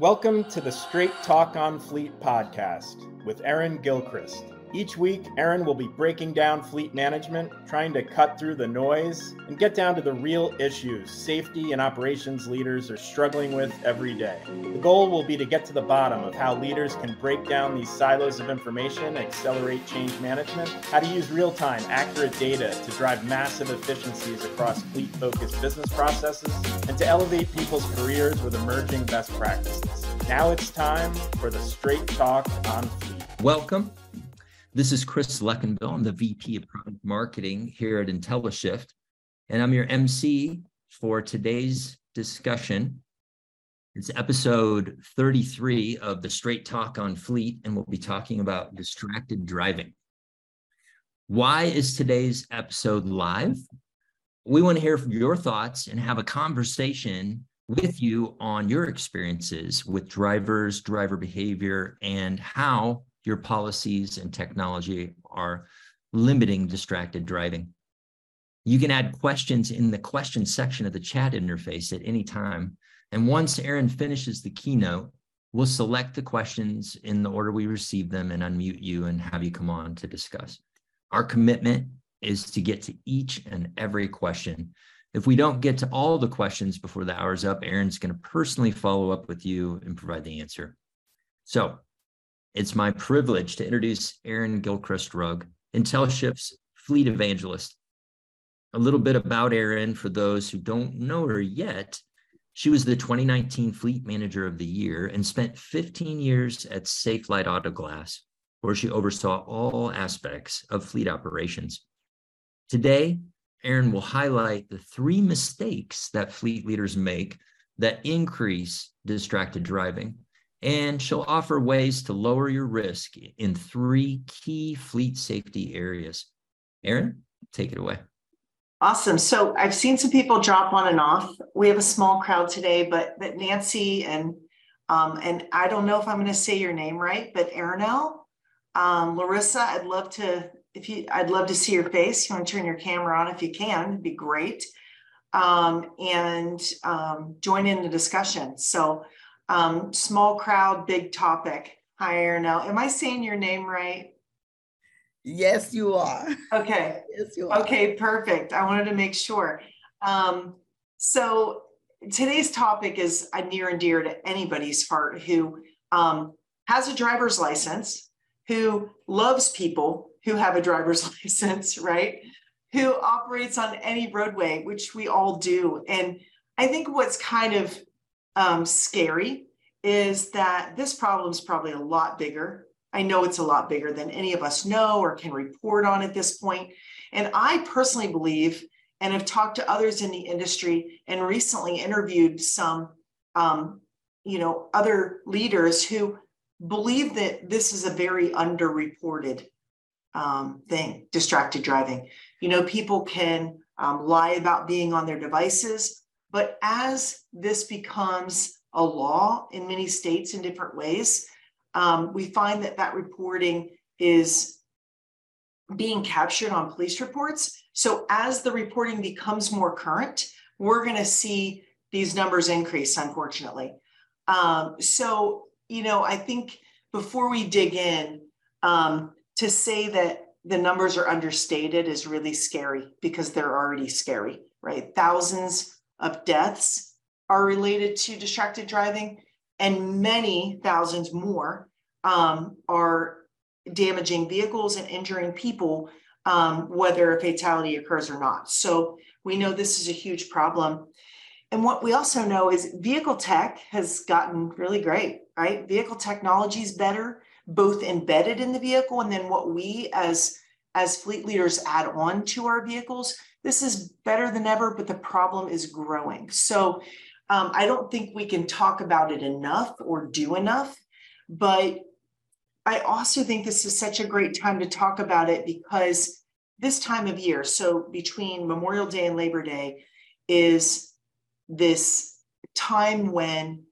Welcome to the Straight Talk on Fleet podcast with Erin Gilchrist. Each week, Erin will be breaking down fleet management, trying to cut through the noise and get down to the real issues safety and operations leaders are struggling with every day. The goal will be to get to the bottom of how leaders can break down these silos of information, accelerate change management, how to use real time, accurate data to drive massive efficiencies across fleet focused business processes, and to elevate people's careers with emerging best practices. Now it's time for the Straight Talk on Fleet. Welcome this is Chris Leckenbill. I'm the VP of Product Marketing here at IntelliShift, and I'm your MC for today's discussion. It's episode 33 of the Straight Talk on Fleet, and we'll be talking about distracted driving. Why is today's episode live? We want to hear your thoughts and have a conversation with you on your experiences with drivers, driver behavior, and how your policies and technology are limiting distracted driving. You can add questions in the question section of the chat interface at any time. And once Erin finishes the keynote, we'll select the questions in the order we receive them and unmute you and have you come on to discuss. Our commitment is to get to each and every question. If we don't get to all the questions before the hour's up, Erin's going to personally follow up with you and provide the answer. So it's my privilege to introduce Erin Gilchrist Rugg, IntelliShift's fleet evangelist. A little bit about Erin for those who don't know her yet. She was the 2019 Fleet Manager of the Year and spent 15 years at Safelite Auto Glass, where she oversaw all aspects of fleet operations. Today, Erin will highlight the three mistakes that fleet leaders make that increase distracted driving and she'll offer ways to lower your risk in three key fleet safety areas. Erin, take it away. Awesome. So I've seen some people drop on and off. We have a small crowd today, but but Nancy and um, and I don't know if I'm going to say your name right, but Aaronel, um, Larissa, I'd love to if you I'd love to see your face. You want to turn your camera on if you can, it'd be great. Um, and um, join in the discussion. So um, small crowd, big topic. Hi, Aaronel. Am I saying your name right? Yes, you are. Okay. Yes, you are. Okay, perfect. I wanted to make sure. Um, so today's topic is a near and dear to anybody's heart who um, has a driver's license, who loves people who have a driver's license, right? Who operates on any roadway, which we all do. And I think what's kind of um, scary is that this problem is probably a lot bigger. I know it's a lot bigger than any of us know or can report on at this point. And I personally believe, and have talked to others in the industry and recently interviewed some, um, you know, other leaders who believe that this is a very underreported um, thing, distracted driving. You know, people can um, lie about being on their devices but as this becomes a law in many states in different ways, um, we find that that reporting is being captured on police reports. So as the reporting becomes more current, we're going to see these numbers increase, unfortunately. Um, so, you know, I think before we dig in, um, to say that the numbers are understated is really scary because they're already scary, right? Thousands of deaths are related to distracted driving, and many thousands more um, are damaging vehicles and injuring people, um, whether a fatality occurs or not. So we know this is a huge problem. And what we also know is vehicle tech has gotten really great, right? Vehicle technology is better, both embedded in the vehicle and then what we as as fleet leaders add on to our vehicles this is better than ever, but the problem is growing. So um, I don't think we can talk about it enough or do enough. But I also think this is such a great time to talk about it because this time of year, so between Memorial Day and Labor Day, is this time when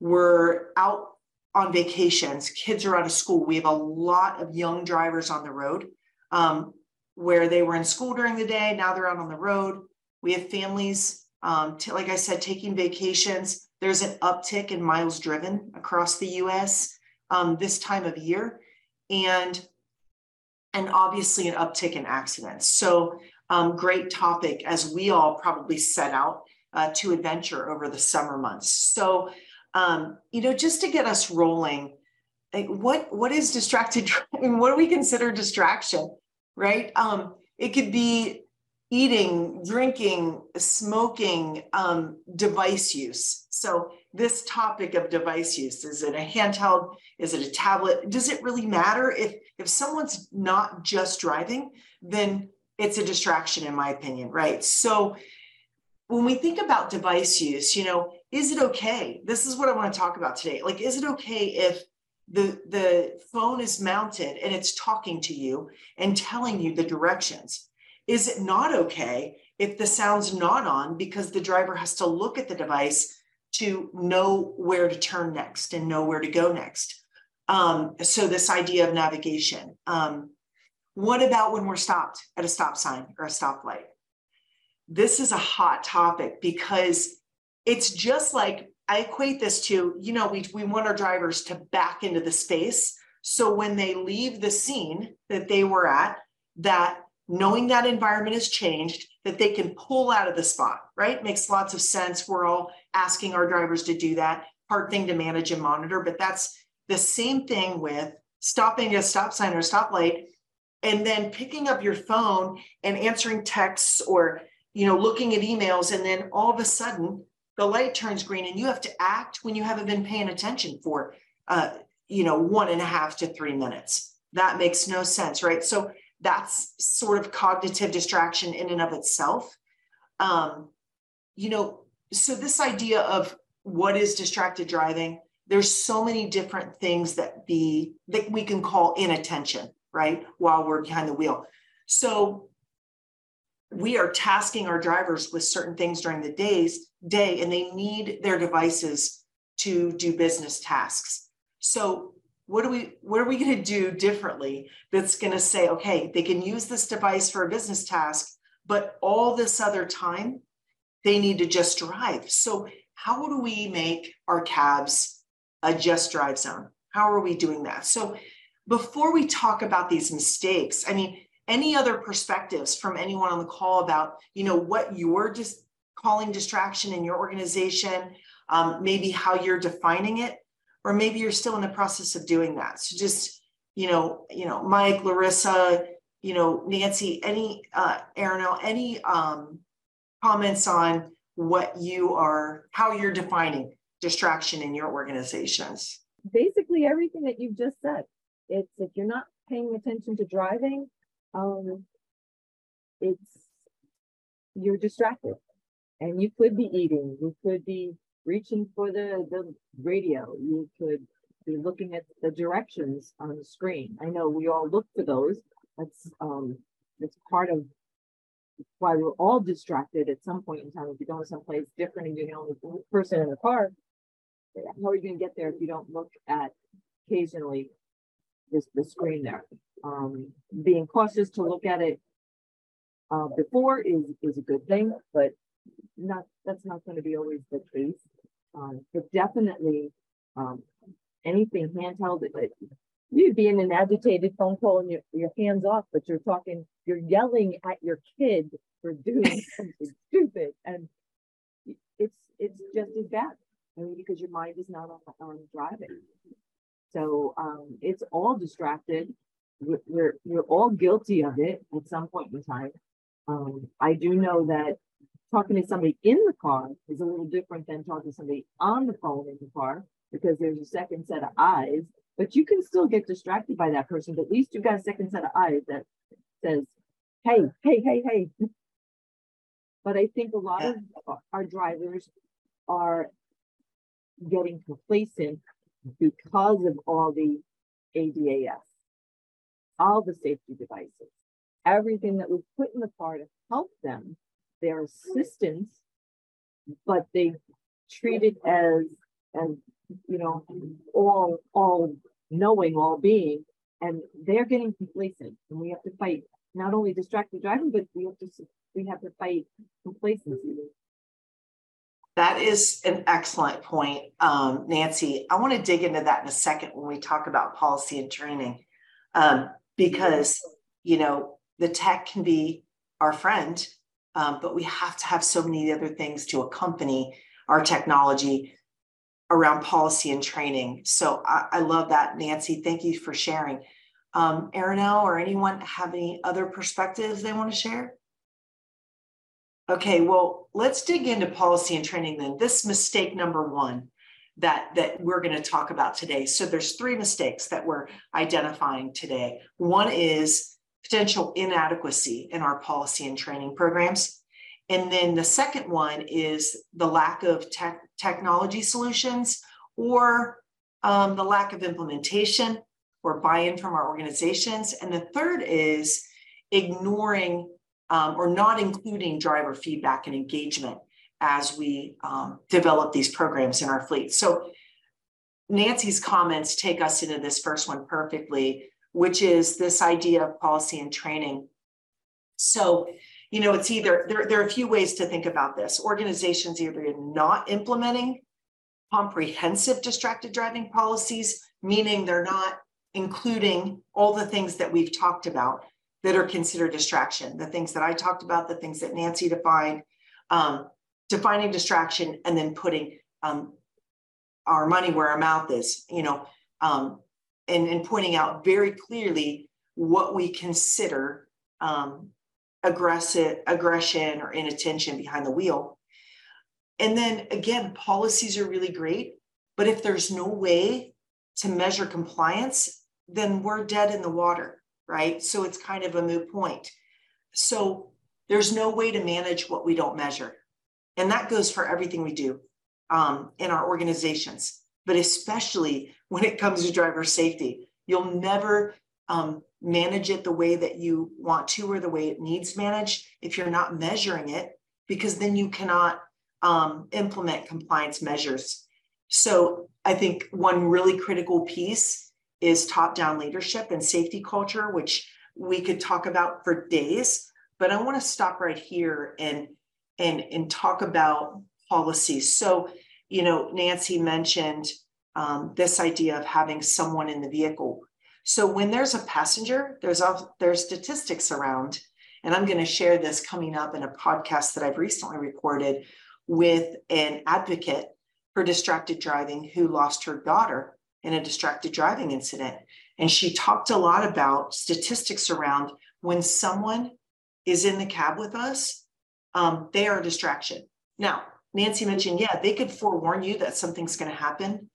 we're out on vacations, kids are out of school. We have a lot of young drivers on the road. Um, where they were in school during the day. Now they're out on the road. We have families Um, to, like I said, taking vacations. There's an uptick in miles driven across the U.S. Um, this time of year, and and obviously an uptick in accidents. So um, great topic as we all probably set out uh, to adventure over the summer months. So um, you know, just to get us rolling, like what what is distracted? What do we consider distraction? Right? Um, it could be eating, drinking, smoking, um, device use. So this topic of device use is it a handheld? Is it a tablet? Does it really matter if if someone's not just driving? Then it's a distraction, in my opinion, right? So when we think about device use, you know, is it okay? This is what I want to talk about today. Like, is it okay if the the phone is mounted and it's talking to you and telling you the directions? Is it not okay if the sound's not on because the driver has to look at the device to know where to turn next and know where to go next? Um, so this idea of navigation. Um, what about when we're stopped at a stop sign or a stoplight? This is a hot topic because it's just like I equate this to, you know, we, we want our drivers to back into the space. So when they leave the scene that they were at, that knowing that environment has changed, that they can pull out of the spot, right? Makes lots of sense. We're all asking our drivers to do that. Hard thing to manage and monitor, but that's the same thing with stopping a stop sign or stoplight and then picking up your phone and answering texts or you know looking at emails and then all of a sudden the light turns green and you have to act when you haven't been paying attention for uh, you know one and a half to three minutes. That makes no sense right? So that's sort of cognitive distraction in and of itself. Um, you know so this idea of what is distracted driving there's so many different things that be that we can call inattention right while we're behind the wheel. So we are tasking our drivers with certain things during the days day and they need their devices to do business tasks. So what are we what are we going to do differently that's going to say okay they can use this device for a business task but all this other time they need to just drive? So how do we make our cabs a just drive zone? How are we doing that? So before we talk about these mistakes i mean any other perspectives from anyone on the call about you know what you're just calling distraction in your organization um, maybe how you're defining it or maybe you're still in the process of doing that. So just you know you know mike larissa you know nancy any uh aaron any um comments on what you are how you're defining distraction in your organizations? Basically everything that you've just said. It's if you're not paying attention to driving um, it's you're distracted. And you could be eating you could be reaching for the the radio you could be looking at the directions on the screen. I know we all look for those. That's um it's part of why we're all distracted at some point in time. If you're going someplace different and you're the only person in the car how are you going to get there if you don't look at occasionally this the screen there um, being cautious to look at it uh, before is is a good thing, but not that's not going to be always the case. Um, but definitely, um, anything handheld, it, you'd be in an agitated phone call and your, your hands off, but you're talking, you're yelling at your kid for doing something stupid, and it's it's just as bad. I mean, because your mind is not on, on driving. So um, it's all distracted we're we're all guilty of it at some point in time. Um, I do know that talking to somebody in the car is a little different than talking to somebody on the phone in the car because there's a second set of eyes. But you can still get distracted by that person. But at least you've got a second set of eyes that says, "Hey, hey, hey, hey." But I think a lot of our drivers are getting complacent because of all the ADAS all the safety devices, everything that was put in the car to help them, their assistance, but they treat it as as you know all all knowing, all being, and they're getting complacent, and we have to fight not only distracted driving, but we have to we have to fight complacency. That is an excellent point, um, Nancy. I want to dig into that in a second when we talk about policy and training, um, because you know the tech can be our friend, um, but we have to have so many other things to accompany our technology around policy and training. So I, I love that, Nancy. Thank you for sharing. Um, Aaronel or anyone have any other perspectives they want to share? Okay, well, let's dig into policy and training then. This mistake number one that, that we're going to talk about today. So there's three mistakes that we're identifying today. One is potential inadequacy in our policy and training programs. And then the second one is the lack of tech, technology solutions or um, the lack of implementation or buy-in from our organizations. And the third is ignoring um, or not including driver feedback and engagement as we um, develop these programs in our fleet. So Nancy's comments take us into this first one perfectly, which is this idea of policy and training. So, you know, it's either there, there are a few ways to think about this. Organizations either not implementing comprehensive distracted driving policies, meaning they're not including all the things that we've talked about that are considered distraction, the things that I talked about, the things that Nancy defined, um, defining distraction, and then putting um, our money where our mouth is, you know, um, and, and pointing out very clearly what we consider um, aggressive aggression or inattention behind the wheel. And then again, policies are really great, but if there's no way to measure compliance, then we're dead in the water right? So it's kind of a moot point. So there's no way to manage what we don't measure. And that goes for everything we do um, in our organizations, but especially when it comes to driver safety. You'll never um, manage it the way that you want to or the way it needs managed if you're not measuring it, because then you cannot um, implement compliance measures. So I think one really critical piece is top down leadership and safety culture, which we could talk about for days. But I want to stop right here and and and talk about policies. So, you know, Nancy mentioned um, this idea of having someone in the vehicle. So when there's a passenger, there's a, there's statistics around, and I'm going to share this coming up in a podcast that I've recently recorded with an advocate for distracted driving who lost her daughter in a distracted driving incident. And she talked a lot about statistics around when someone is in the cab with us, um, they are a distraction. Now, Nancy mentioned, yeah, they could forewarn you that something's going to happen,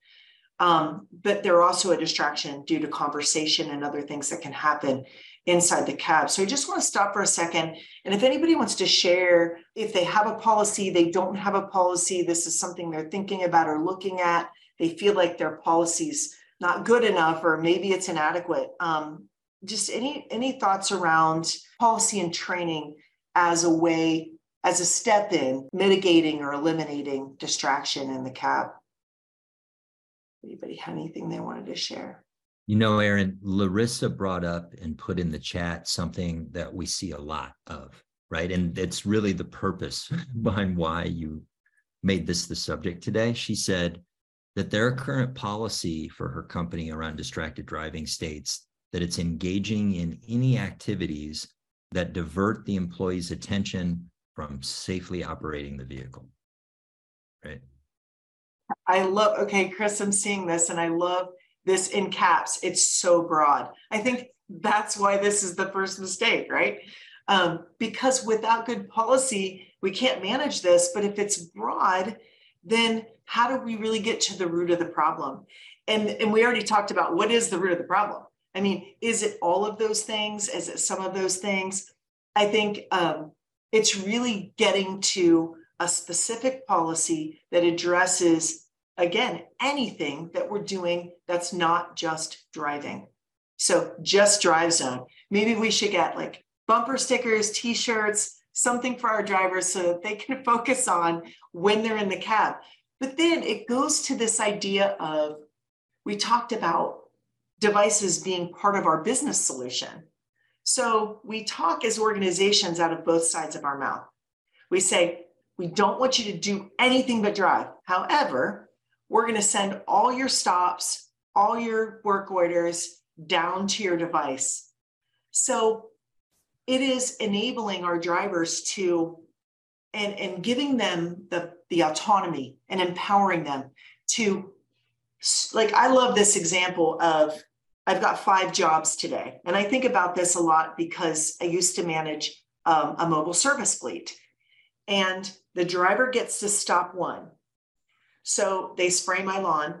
um, but they're also a distraction due to conversation and other things that can happen inside the cab. So I just want to stop for a second. And if anybody wants to share, if they have a policy, they don't have a policy, this is something they're thinking about or looking at, they feel like their policies not good enough or maybe it's inadequate um, just any any thoughts around policy and training as a way as a step in mitigating or eliminating distraction in the cab. Anybody have anything they wanted to share? You know erin larissa brought up and put in the chat something that we see a lot of right? And it's really the purpose behind why you made this the subject today. She said that their current policy for her company around distracted driving states that it's engaging in any activities that divert the employee's attention from safely operating the vehicle. Right. I love, okay, Chris, I'm seeing this and I love this in caps. It's so broad. I think that's why this is the first mistake, right? Um, because without good policy, we can't manage this. But if it's broad, then how do we really get to the root of the problem? And, and we already talked about what is the root of the problem. I mean, is it all of those things? Is it some of those things? I think um, it's really getting to a specific policy that addresses, again, anything that we're doing that's not just driving. So, just drive zone. Maybe we should get like bumper stickers, t shirts, something for our drivers so that they can focus on when they're in the cab. But then it goes to this idea of we talked about devices being part of our business solution. So we talk as organizations out of both sides of our mouth. We say, We don't want you to do anything but drive. However, we're going to send all your stops, all your work orders down to your device. So it is enabling our drivers to and, and giving them the, the autonomy and empowering them to like i love this example of i've got five jobs today and i think about this a lot because i used to manage um, a mobile service fleet and the driver gets to stop one so they spray my lawn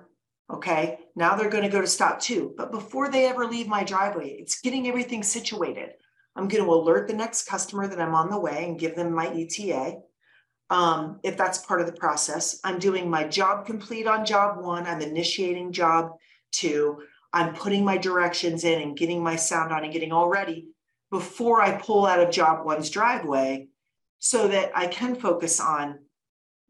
okay now they're going to go to stop two but before they ever leave my driveway it's getting everything situated I'm going to alert the next customer that I'm on the way and give them my ETA. Um, if that's part of the process, I'm doing my job complete on job one. I'm initiating job two. I'm putting my directions in and getting my sound on and getting all ready before I pull out of job one's driveway so that I can focus on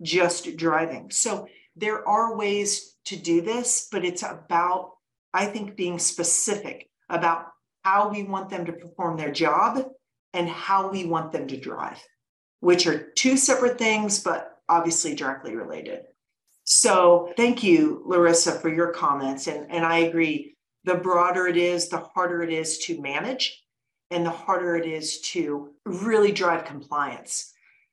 just driving. So there are ways to do this, but it's about, I think, being specific about how we want them to perform their job and how we want them to drive, which are two separate things, but obviously directly related. So thank you, Larissa, for your comments. And, and I agree. The broader it is, the harder it is to manage and the harder it is to really drive compliance.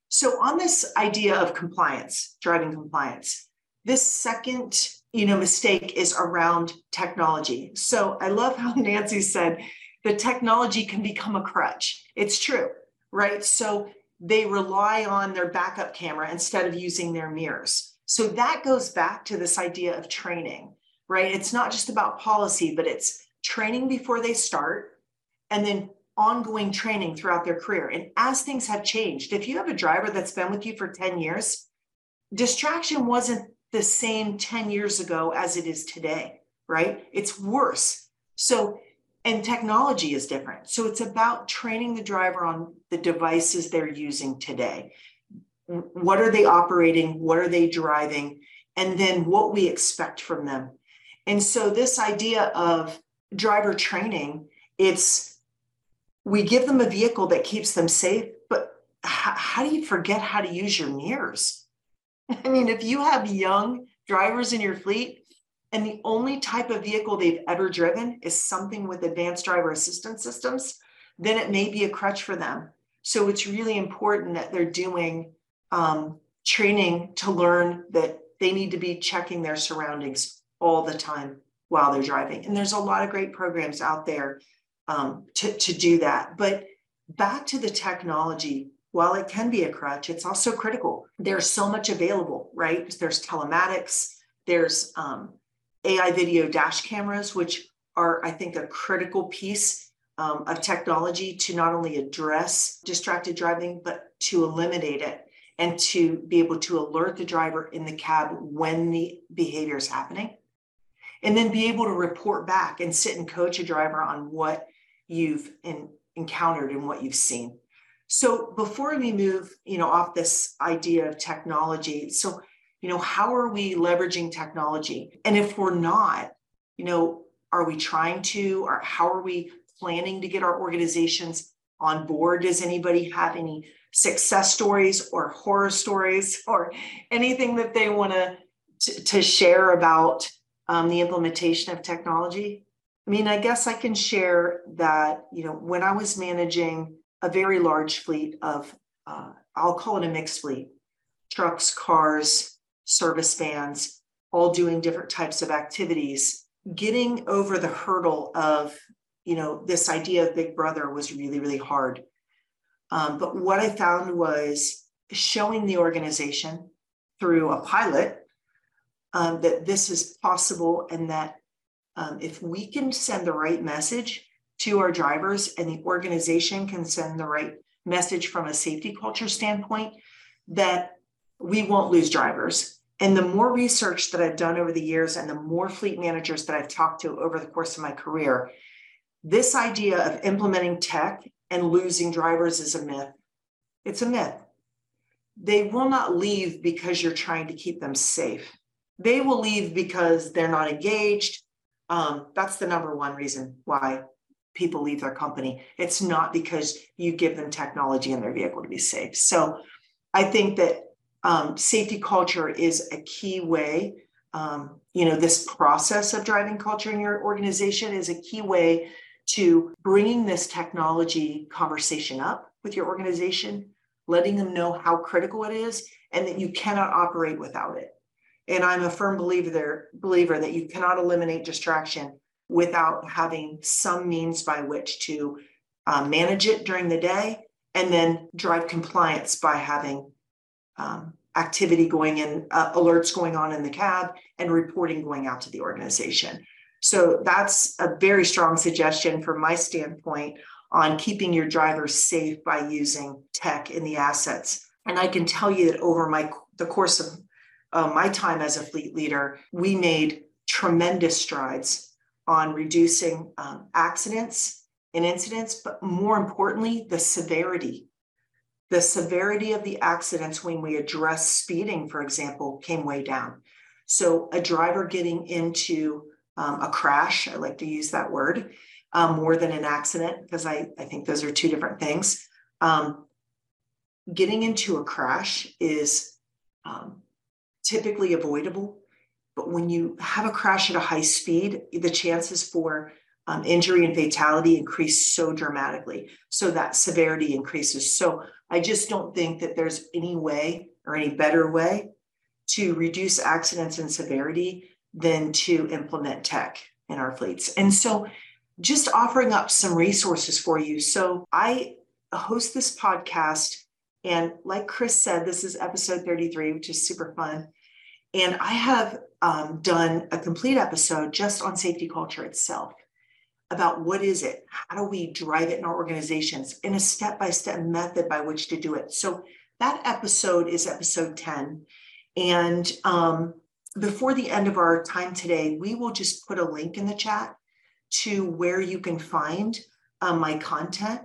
So on this idea of compliance, driving compliance, this second you know mistake is around technology. So I love how Nancy said the technology can become a crutch. It's true, right? So they rely on their backup camera instead of using their mirrors. So that goes back to this idea of training, right? It's not just about policy, but it's training before they start and then ongoing training throughout their career. And as things have changed, if you have a driver that's been with you for 10 years, distraction wasn't the same 10 years ago as it is today, right? It's worse. So and technology is different. So it's about training the driver on the devices they're using today. What are they operating? What are they driving? And then what we expect from them. And so this idea of driver training, it's we give them a vehicle that keeps them safe, but how, how do you forget how to use your mirrors? I mean, if you have young drivers in your fleet, and the only type of vehicle they've ever driven is something with advanced driver assistance systems, then it may be a crutch for them. So it's really important that they're doing um, training to learn that they need to be checking their surroundings all the time while they're driving. And there's a lot of great programs out there um, to, to do that. But back to the technology, while it can be a crutch, it's also critical. There's so much available, right? There's telematics, there's um, AI video dash cameras, which are, I think, a critical piece um, of technology to not only address distracted driving, but to eliminate it and to be able to alert the driver in the cab when the behavior is happening. And then be able to report back and sit and coach a driver on what you've in, encountered and what you've seen. So before we move, you know, off this idea of technology, so you know how are we leveraging technology and if we're not you know are we trying to or how are we planning to get our organizations on board does anybody have any success stories or horror stories or anything that they want to to share about um, the implementation of technology i mean i guess i can share that you know when i was managing a very large fleet of uh, i'll call it a mixed fleet trucks cars service vans, all doing different types of activities. Getting over the hurdle of, you know, this idea of Big Brother was really, really hard. Um, but what I found was showing the organization through a pilot um, that this is possible and that um, if we can send the right message to our drivers and the organization can send the right message from a safety culture standpoint, that we won't lose drivers. And the more research that I've done over the years and the more fleet managers that I've talked to over the course of my career, this idea of implementing tech and losing drivers is a myth. It's a myth. They will not leave because you're trying to keep them safe. They will leave because they're not engaged. Um, that's the number one reason why people leave their company. It's not because you give them technology in their vehicle to be safe. So I think that um, safety culture is a key way. Um, you know, this process of driving culture in your organization is a key way to bringing this technology conversation up with your organization, letting them know how critical it is, and that you cannot operate without it. And I'm a firm believer believer that you cannot eliminate distraction without having some means by which to uh, manage it during the day and then drive compliance by having um, activity going in, uh, alerts going on in the cab, and reporting going out to the organization. So that's a very strong suggestion from my standpoint on keeping your drivers safe by using tech in the assets. And I can tell you that over my the course of uh, my time as a fleet leader, we made tremendous strides on reducing um, accidents and incidents, but more importantly, the severity. The severity of the accidents when we address speeding, for example, came way down. So a driver getting into um, a crash, I like to use that word, um, more than an accident, because I, I think those are two different things. Um, getting into a crash is um, typically avoidable. But when you have a crash at a high speed, the chances for um, injury and fatality increase so dramatically. So that severity increases. So I just don't think that there's any way or any better way to reduce accidents and severity than to implement tech in our fleets. And so just offering up some resources for you. So I host this podcast and like Chris said, this is episode 33, which is super fun. And I have um, done a complete episode just on safety culture itself about what is it? How do we drive it in our organizations in a step by step method by which to do it? So that episode is episode 10. And um, before the end of our time today, we will just put a link in the chat to where you can find um, my content.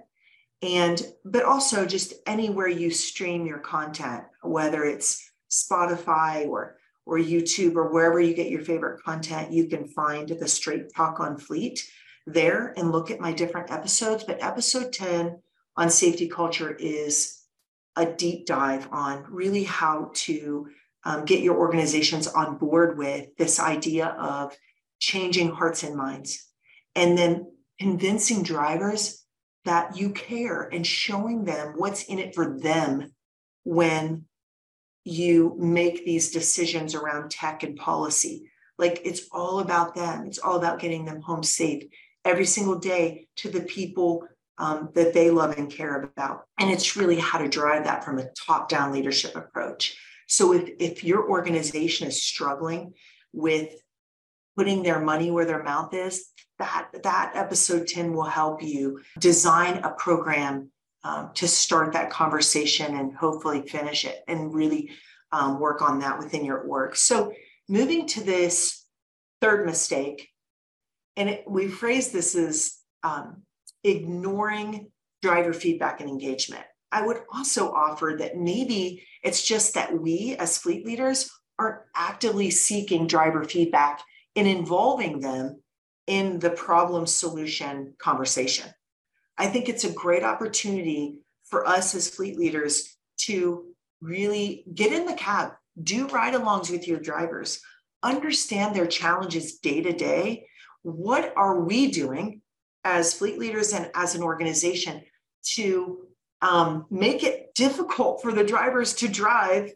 And but also just anywhere you stream your content whether it's spotify or or youtube or wherever you get your favorite content you can find the straight talk on fleet there and look at my different episodes. But episode 10 on safety culture is a deep dive on really how to um, get your organizations on board with this idea of changing hearts and minds and then convincing drivers that you care and showing them what's in it for them when you make these decisions around tech and policy. Like it's all about them, it's all about getting them home safe every single day to the people um, that they love and care about. And it's really how to drive that from a top down leadership approach. So if, if your organization is struggling with putting their money where their mouth is, that that episode 10 will help you design a program um, to start that conversation and hopefully finish it and really um, work on that within your org. So moving to this third mistake and it, we phrase this as um, ignoring driver feedback and engagement i would also offer that maybe it's just that we as fleet leaders aren't actively seeking driver feedback and involving them in the problem solution conversation. I think it's a great opportunity for us as fleet leaders to really get in the cab, do ride alongs with your drivers, understand their challenges day to day. What are we doing as fleet leaders and as an organization to um, make it difficult for the drivers to drive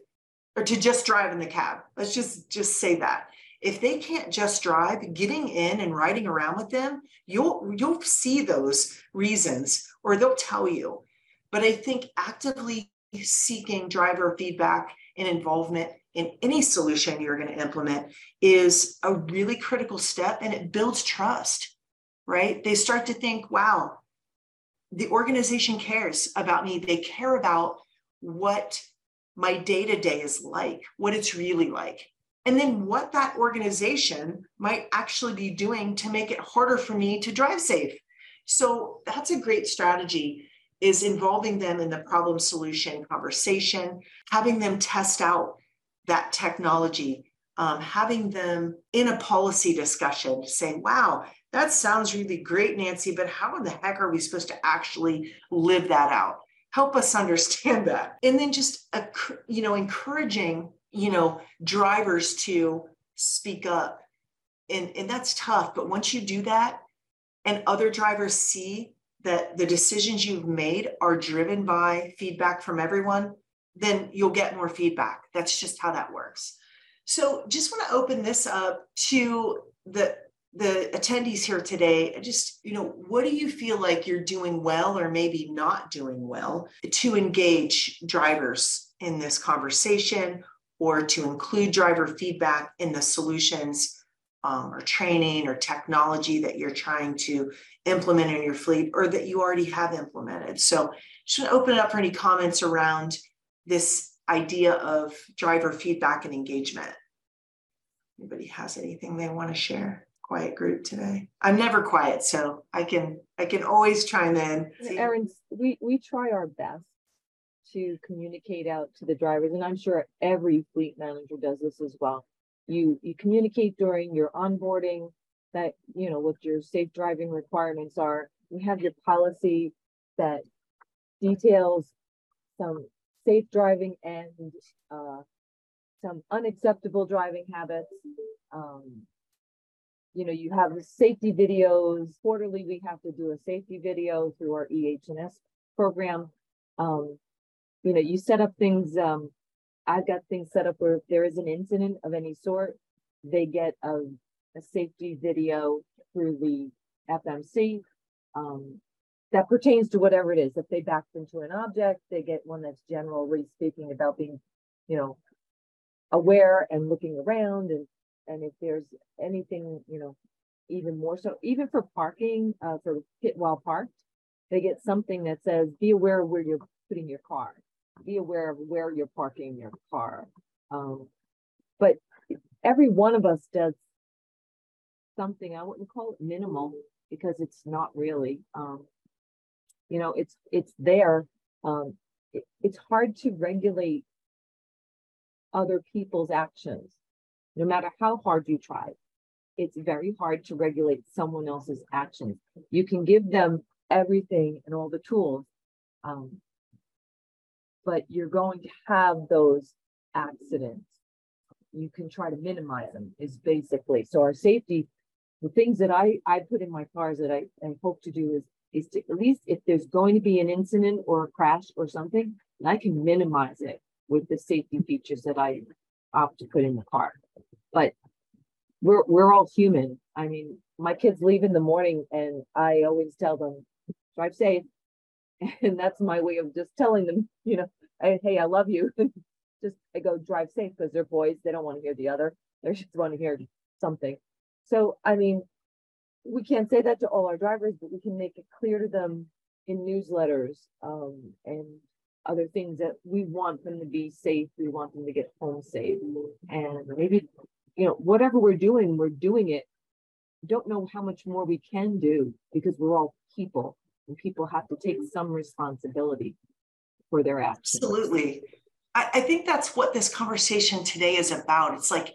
or to just drive in the cab? Let's just just say that. If they can't just drive getting in and riding around with them you'll you'll see those reasons or they'll tell you. But i think actively seeking driver feedback and involvement in any solution you're going to implement is a really critical step and it builds trust right? They start to think wow the organization cares about me they care about what my day to day is like what it's really like and then what that organization might actually be doing to make it harder for me to drive safe. So that's a great strategy is involving them in the problem solution conversation, having them test out that technology, um, having them in a policy discussion say, wow, that sounds really great, Nancy, but how in the heck are we supposed to actually live that out? help us understand that. And then just uh, you know encouraging you know drivers to speak up. And and that's tough but once you do that and other drivers see that the decisions you've made are driven by feedback from everyone then you'll get more feedback. That's just how that works. So just want to open this up to the the attendees here today just you know what do you feel like you're doing well or maybe not doing well to engage drivers in this conversation or to include driver feedback in the solutions um, or training or technology that you're trying to implement in your fleet or that you already have implemented? So to open it up for any comments around this idea of driver feedback and engagement. Anybody has anything they want to share quiet group today. I'm never quiet, so I can I can always chime in. Erin, we we try our best to communicate out to the drivers, and I'm sure every fleet manager does this as well. You you communicate during your onboarding that you know what your safe driving requirements are. We have your policy that details some safe driving and uh, some unacceptable driving habits. Um, you know, you have safety videos. Quarterly, we have to do a safety video through our EH&S program. Um, you know, you set up things. Um, I've got things set up where if there is an incident of any sort, they get a, a safety video through the FMC um, that pertains to whatever it is. If they backed into an object, they get one that's generally speaking about being, you know, aware and looking around and and if there's anything, you know, even more so, even for parking, uh, for pit while parked, they get something that says, be aware of where you're putting your car, be aware of where you're parking your car. Um, but every one of us does something, I wouldn't call it minimal because it's not really, um, you know, it's, it's there. Um, it, it's hard to regulate other people's actions no matter how hard you try, it's very hard to regulate someone else's actions. You can give them everything and all the tools, um, but you're going to have those accidents. You can try to minimize them, is basically. So, our safety, the things that I, I put in my cars that I, I hope to do is, is to at least if there's going to be an incident or a crash or something, I can minimize it with the safety features that I opt to put in the car but we're we're all human. I mean, my kids leave in the morning and I always tell them, drive safe. And that's my way of just telling them, you know, hey, I love you. just I go drive safe because they're boys. They don't want to hear the other. They just want to hear something. So I mean, we can't say that to all our drivers, but we can make it clear to them in newsletters um, and other things that we want them to be safe. We want them to get home safe. And maybe you know, whatever we're doing, we're doing it. Don't know how much more we can do because we're all people and people have to take some responsibility for their actions. Absolutely. I, I think that's what this conversation today is about. It's like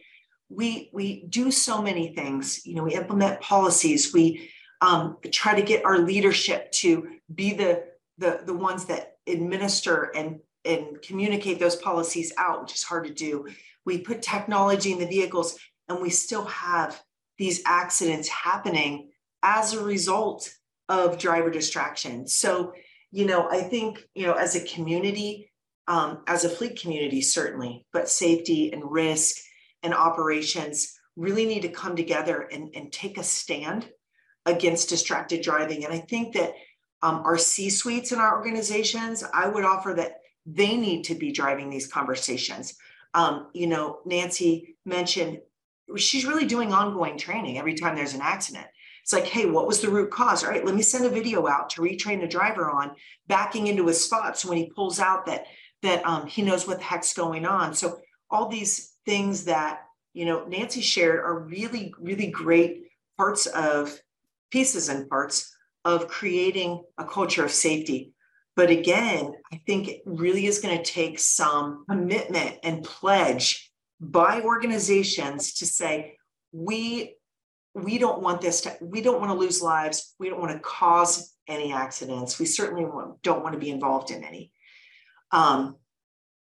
we we do so many things. You know, we implement policies. We um, try to get our leadership to be the the the ones that administer and and communicate those policies out, which is hard to do. We put technology in the vehicles and we still have these accidents happening as a result of driver distraction. So you know i think you know as a community um, as a fleet community certainly but safety and risk and operations really need to come together and, and take a stand against distracted driving. And i think that um, our c suites in our organizations i would offer that they need to be driving these conversations um, you know, Nancy mentioned she's really doing ongoing training every time there's an accident. It's like, hey, what was the root cause? All right, let me send a video out to retrain the driver on backing into his spot. So when he pulls out that that um, he knows what the heck's going on. So all these things that you know Nancy shared are really, really great parts of pieces and parts of creating a culture of safety but again, I think it really is going to take some commitment and pledge by organizations to say, we we don't want this to, we don't want to lose lives. We don't want to cause any accidents. We certainly don't want to be involved in any. Um,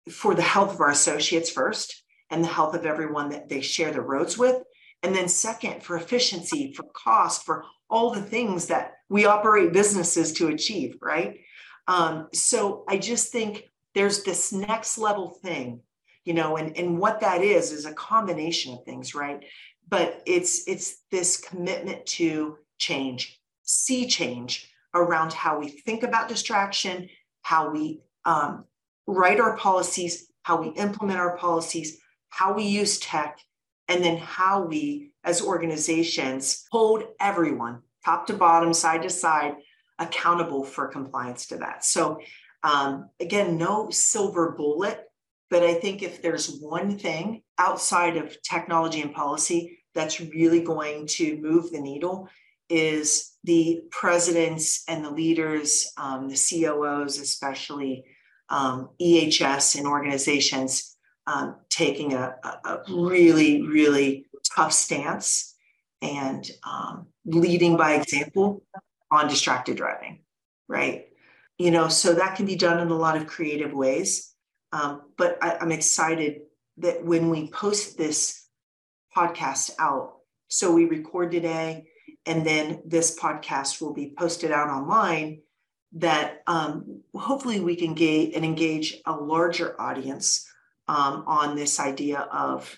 for the health of our associates first and the health of everyone that they share the roads with. And then, second, for efficiency, for cost, for all the things that we operate businesses to achieve, right? Um, so I just think there's this next level thing, you know, and, and what that is is a combination of things, right? But it's it's this commitment to change, sea change around how we think about distraction, how we um, write our policies, how we implement our policies, how we use tech, and then how we, as organizations, hold everyone, top to bottom, side to side, accountable for compliance to that. So, um, again, no silver bullet, but I think if there's one thing outside of technology and policy that's really going to move the needle, is the presidents and the leaders, um, the COOs, especially um, EHS and organizations um, taking a, a, really, really tough stance and um, leading by example on distracted driving, right? You know, so that can be done in a lot of creative ways. Um, but I, I'm excited that when we post this podcast out, so we record today, and then this podcast will be posted out online that um, hopefully we can get and engage a larger audience um, on this idea of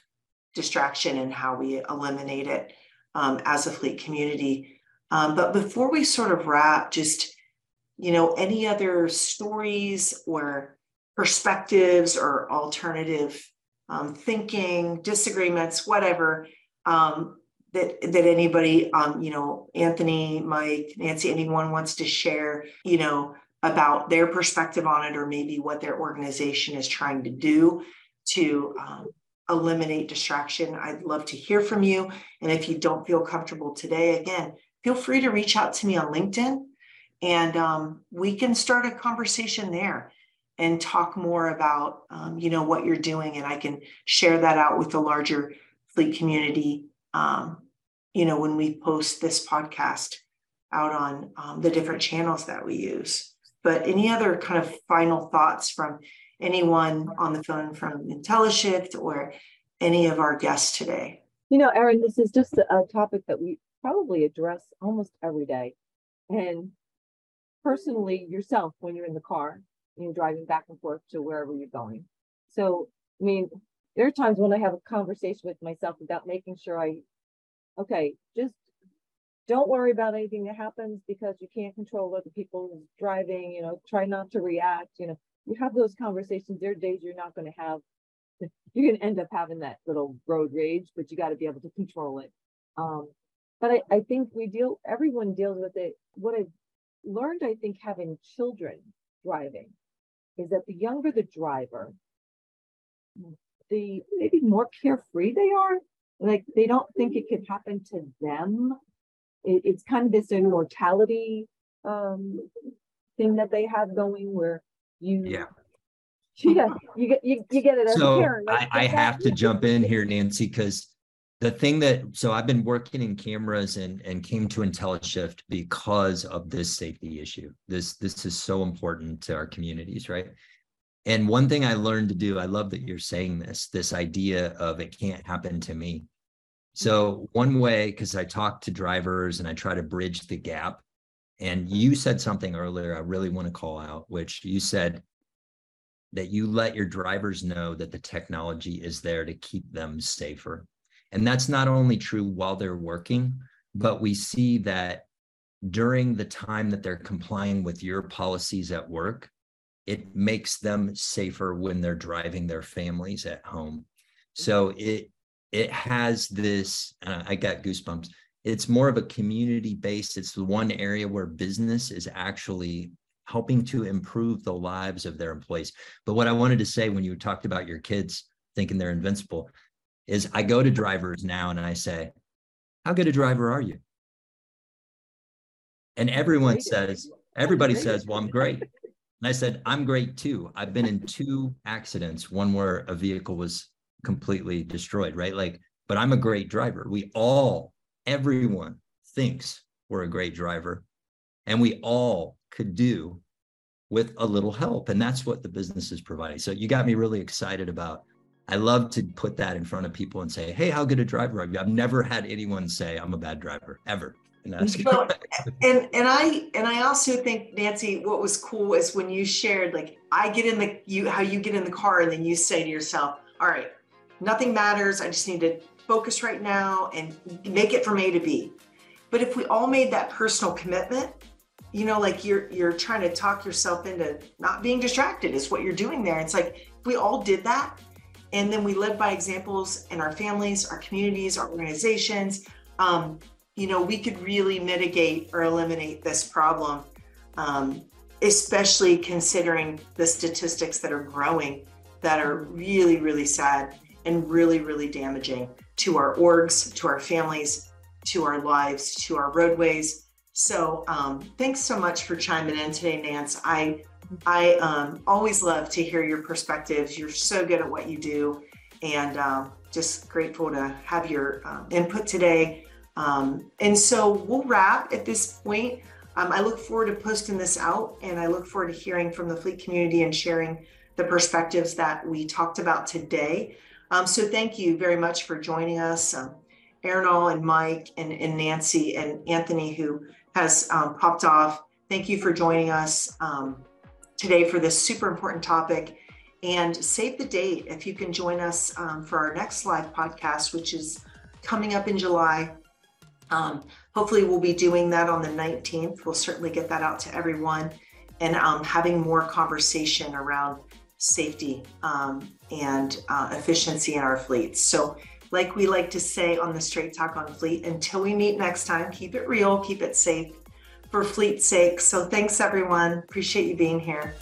distraction and how we eliminate it um, as a fleet community. Um, but before we sort of wrap, just you know, any other stories or perspectives or alternative um, thinking, disagreements, whatever, um, that that anybody um you know anthony mike nancy anyone wants to share you know about their perspective on it or maybe what their organization is trying to do to um, eliminate distraction i'd love to hear from you. And if you don't feel comfortable today again feel free to reach out to me on linkedin and um, we can start a conversation there and talk more about um, you know what you're doing and i can share that out with the larger fleet community um, you know, when we post this podcast out on um, the different channels that we use. But any other kind of final thoughts from anyone on the phone from IntelliShift or any of our guests today? You know, Erin, this is just a, a topic that we probably address almost every day. And personally, yourself, when you're in the car, you're driving back and forth to wherever you're going. So, I mean, there are times when I have a conversation with myself about making sure I okay, just don't worry about anything that happens because you can't control other people driving, you know, try not to react, you know, you have those conversations. There are days you're not going to have, you're going to end up having that little road rage, but you got to be able to control it. Um, but I, I think we deal, everyone deals with it. What I've learned, I think, having children driving is that the younger the driver, the maybe more carefree they are like they don't think it could happen to them. It, it's kind of this immortality um, thing that they have going where you yeah yeah you get you, you get it as so a parent. I, I have to jump in here, Nancy, because the thing that so I've been working in cameras and and came to IntelliShift because of this safety issue. This this is so important to our communities, right? And one thing I learned to do, I love that you're saying this, this idea of it can't happen to me. So, mm-hmm. one way, because I talk to drivers and I try to bridge the gap. And you said something earlier I really want to call out, which you said that you let your drivers know that the technology is there to keep them safer. And that's not only true while they're working, but we see that during the time that they're complying with your policies at work, it makes them safer when they're driving their families at home. So it it has this. Uh, I got goosebumps. It's more of a community based. It's the one area where business is actually helping to improve the lives of their employees. But what I wanted to say when you talked about your kids thinking they're invincible is I go to drivers now and I say, "How good a driver are you?" And everyone says, everybody says, "Well, I'm great." And I said, I'm great too. I've been in two accidents, one where a vehicle was completely destroyed, right? Like, but I'm a great driver. We all everyone thinks we're a great driver and we all could do with a little help. And that's what the business is providing. So you got me really excited about. I love to put that in front of people and say, Hey, how good a driver are you? I've never had anyone say I'm a bad driver ever. And that's well, and and I and I also think Nancy, what was cool is when you shared like I get in the you how you get in the car and then you say to yourself, All right, nothing matters. I just need to focus right now and make it from A to B. But if we all made that personal commitment, you know, like you're you're trying to talk yourself into not being distracted is what you're doing there. It's like if we all did that. And then we led by examples in our families, our communities, our organizations. Um, you know, we could really mitigate or eliminate this problem, um, especially considering the statistics that are growing that are really, really sad and really, really damaging to our orgs, to our families, to our lives, to our roadways. So um, thanks so much for chiming in today, Nance. I I um, always love to hear your perspectives. You're so good at what you do, and um, just grateful to have your um, input today. Um, and so we'll wrap at this point. Um, I look forward to posting this out, and I look forward to hearing from the fleet community and sharing the perspectives that we talked about today. Um, so thank you very much for joining us. Um, and Mike and, and, Nancy and Anthony, who has popped off. Thank you for joining us today for this super important topic. And save the date if you can join us um, for our next live podcast, which is coming up in July. Um, hopefully, we'll be doing that on the 19th. We'll certainly get that out to everyone and having more conversation around safety um, and uh, efficiency in our fleets. So, like we like to say on the Straight Talk on Fleet, until we meet next time, keep it real, keep it safe for fleet's sake. So, thanks everyone. Appreciate you being here.